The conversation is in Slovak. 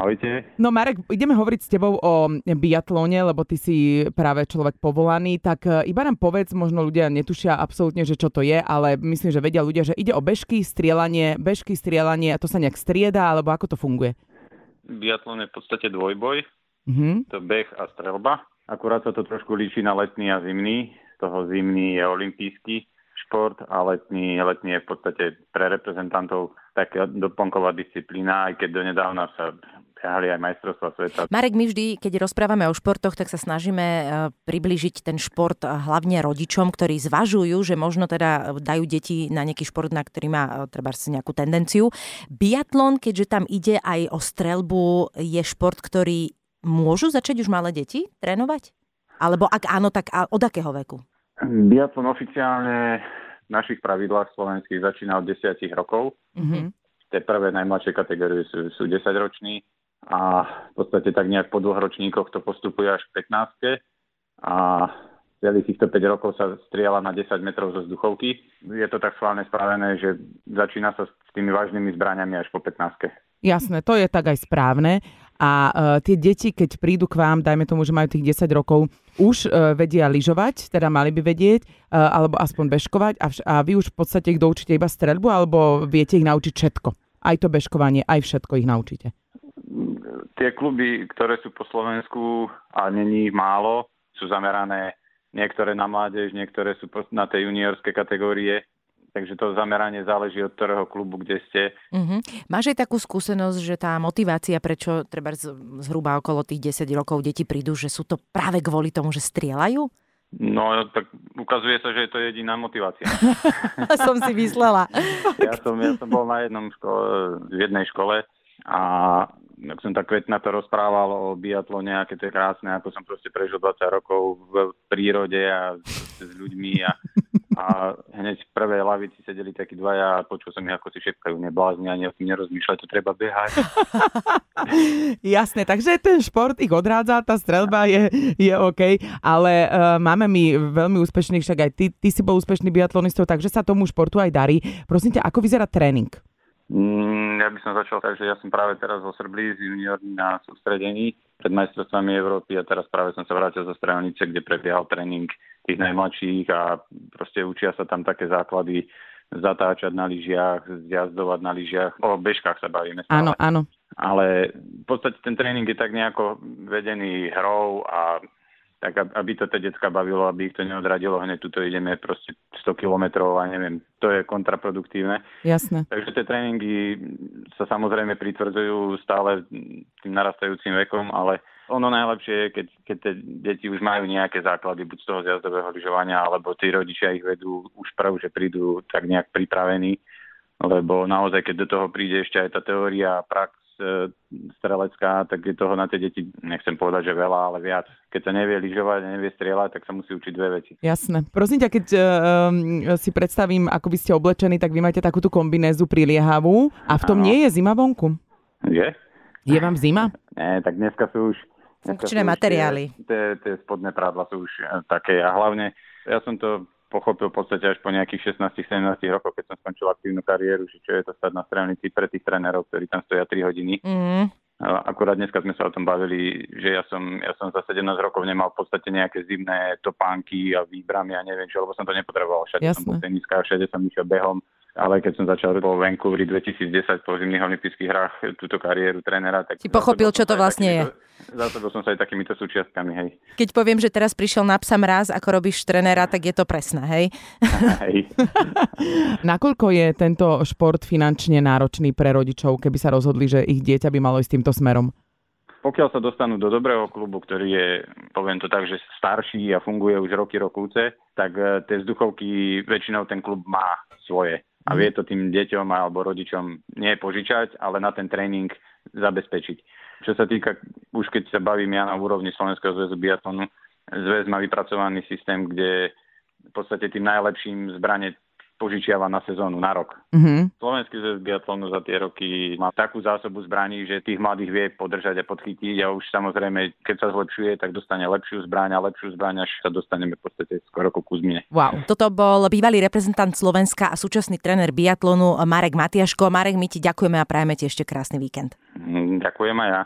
Ahojte. No Marek, ideme hovoriť s tebou o biatlone, lebo ty si práve človek povolaný, tak e, iba nám povedz, možno ľudia netušia absolútne, že čo to je, ale myslím, že vedia ľudia, že ide o bežky, strielanie, bežky, strielanie a to sa nejak strieda, alebo ako to funguje? Biatlon je v podstate dvojboj, Mhm. to beh a strelba. Akurát sa to trošku líši na letný a zimný. Z toho zimný je olimpijský šport a letný, letný je v podstate pre reprezentantov taká doplnková disciplína, aj keď donedávna sa behali aj majstrovstva sveta. Marek, my vždy, keď rozprávame o športoch, tak sa snažíme e, približiť ten šport e, hlavne rodičom, ktorí zvažujú, že možno teda dajú deti na nejaký šport, na ktorý má e, treba nejakú tendenciu. Biatlon, keďže tam ide aj o strelbu, je šport, ktorý môžu začať už malé deti trénovať? Alebo ak áno, tak od akého veku? Biatlon oficiálne v našich pravidlách slovenských začína od 10 rokov. Mhm. Tie prvé najmladšie kategórie sú, sú 10 roční a v podstate tak nejak po dvoch ročníkoch to postupuje až k 15 a celých týchto 5 rokov sa strieľa na 10 metrov zo vzduchovky. Je to tak schválne spravené, že začína sa s tými vážnymi zbraniami až po 15 Jasné, to je tak aj správne. A uh, tie deti, keď prídu k vám, dajme tomu, že majú tých 10 rokov, už uh, vedia lyžovať, teda mali by vedieť, uh, alebo aspoň bežkovať a, vš- a vy už v podstate ich doučíte iba streľbu, alebo viete ich naučiť všetko. Aj to bežkovanie, aj všetko ich naučíte. Tie kluby, ktoré sú po Slovensku a není ich málo, sú zamerané niektoré na mládež, niektoré sú na tej juniorské kategórie. Takže to zameranie záleží od ktorého klubu, kde ste. Mhm. Máš aj takú skúsenosť, že tá motivácia, prečo treba zhruba okolo tých 10 rokov deti prídu, že sú to práve kvôli tomu, že strieľajú? No, tak ukazuje sa, že je to jediná motivácia. Som si myslela. Ja som, ja som bol na jednom škole, v jednej škole a ak som tak na to rozprával o biatlone, aké to je krásne, ako som proste prežil 20 rokov v prírode a s, ľuďmi a, a hneď v prvej lavici sedeli takí dvaja a počul som ich, ako si šepkajú, neblázni, ani o tým nerozmýšľať, to treba behať. Jasné, takže ten šport ich odrádza, tá strelba je, je OK, ale uh, máme my veľmi úspešných, však aj ty, ty si bol úspešný biatlonistov, takže sa tomu športu aj darí. Prosím ťa, ako vyzerá tréning? Mm, ja by som začal tak, že ja som práve teraz vo Srblí s juniormi na sústredení pred majstrovstvami Európy a teraz práve som sa vrátil zo strelnice, kde prebiehal tréning tých najmladších a proste učia sa tam také základy zatáčať na lyžiach, zjazdovať na lyžiach. O bežkách sa bavíme stále. Áno, áno. Ale v podstate ten tréning je tak nejako vedený hrou a tak ab- aby to tie decka bavilo, aby ich to neodradilo, hneď tuto ideme proste 100 kilometrov a neviem, to je kontraproduktívne. Jasné. Takže tie tréningy sa samozrejme pritvrdzujú stále tým narastajúcim vekom, ale ono najlepšie je, keď, keď tie deti už majú nejaké základy, buď z toho zjazdového lyžovania, alebo tí rodičia ich vedú už prv, že prídu tak nejak pripravení, lebo naozaj, keď do toho príde ešte aj tá teória a prax strelecká, tak je toho na tie deti, nechcem povedať, že veľa, ale viac. Keď sa nevie lyžovať a nevie strieľať, tak sa musí učiť dve veci. Jasné. Prosím ťa, keď uh, si predstavím, ako by ste oblečení, tak vy máte takúto kombinézu priliehavú a v tom Áno. nie je zima vonku. Je? Je vám zima? Nie, tak dneska sú už... Funkčné materiály. Tie, tie, tie spodné prádla sú už e, také a hlavne ja som to pochopil v podstate až po nejakých 16-17 rokoch, keď som skončil aktívnu kariéru, že čo je to stať na strelnici pre tých trénerov, ktorí tam stoja 3 hodiny. Mm. Akurát dneska sme sa o tom bavili, že ja som, ja som za 17 rokov nemal v podstate nejaké zimné topánky a výbramy a neviem čo, lebo som to nepotreboval. Všade som bol teniska, všade som išiel behom. Ale keď som začal po Vancouveri 2010 po zimných olympijských hrách túto kariéru trénera, tak... Si pochopil, čo som to sa aj vlastne je. Zasobil som sa aj takýmito súčiastkami, hej. Keď poviem, že teraz prišiel na psa mráz, ako robíš trénera, tak je to presné, hej? hej. Nakoľko je tento šport finančne náročný pre rodičov, keby sa rozhodli, že ich dieťa by malo ísť týmto smerom? Pokiaľ sa dostanú do dobrého klubu, ktorý je, poviem to tak, že starší a funguje už roky rokúce, tak eh, tie vzduchovky väčšinou ten klub má svoje. A vie to tým deťom alebo rodičom nie požičať, ale na ten tréning zabezpečiť. Čo sa týka, už keď sa bavím ja na úrovni Slovenského zväzu biatlonu, zväz má vypracovaný systém, kde v podstate tým najlepším zbrane požičiava na sezónu, na rok. Mm-hmm. Slovenský zväz biatlonu za tie roky má takú zásobu zbraní, že tých mladých vie podržať a podchytiť a už samozrejme, keď sa zlepšuje, tak dostane lepšiu zbraň a lepšiu zbraň, až sa dostaneme v podstate skoro ku Kuzmine. Wow. Toto bol bývalý reprezentant Slovenska a súčasný tréner biatlonu Marek Matiaško. Marek, my ti ďakujeme a prajeme ti ešte krásny víkend. Mm, ďakujem aj ja.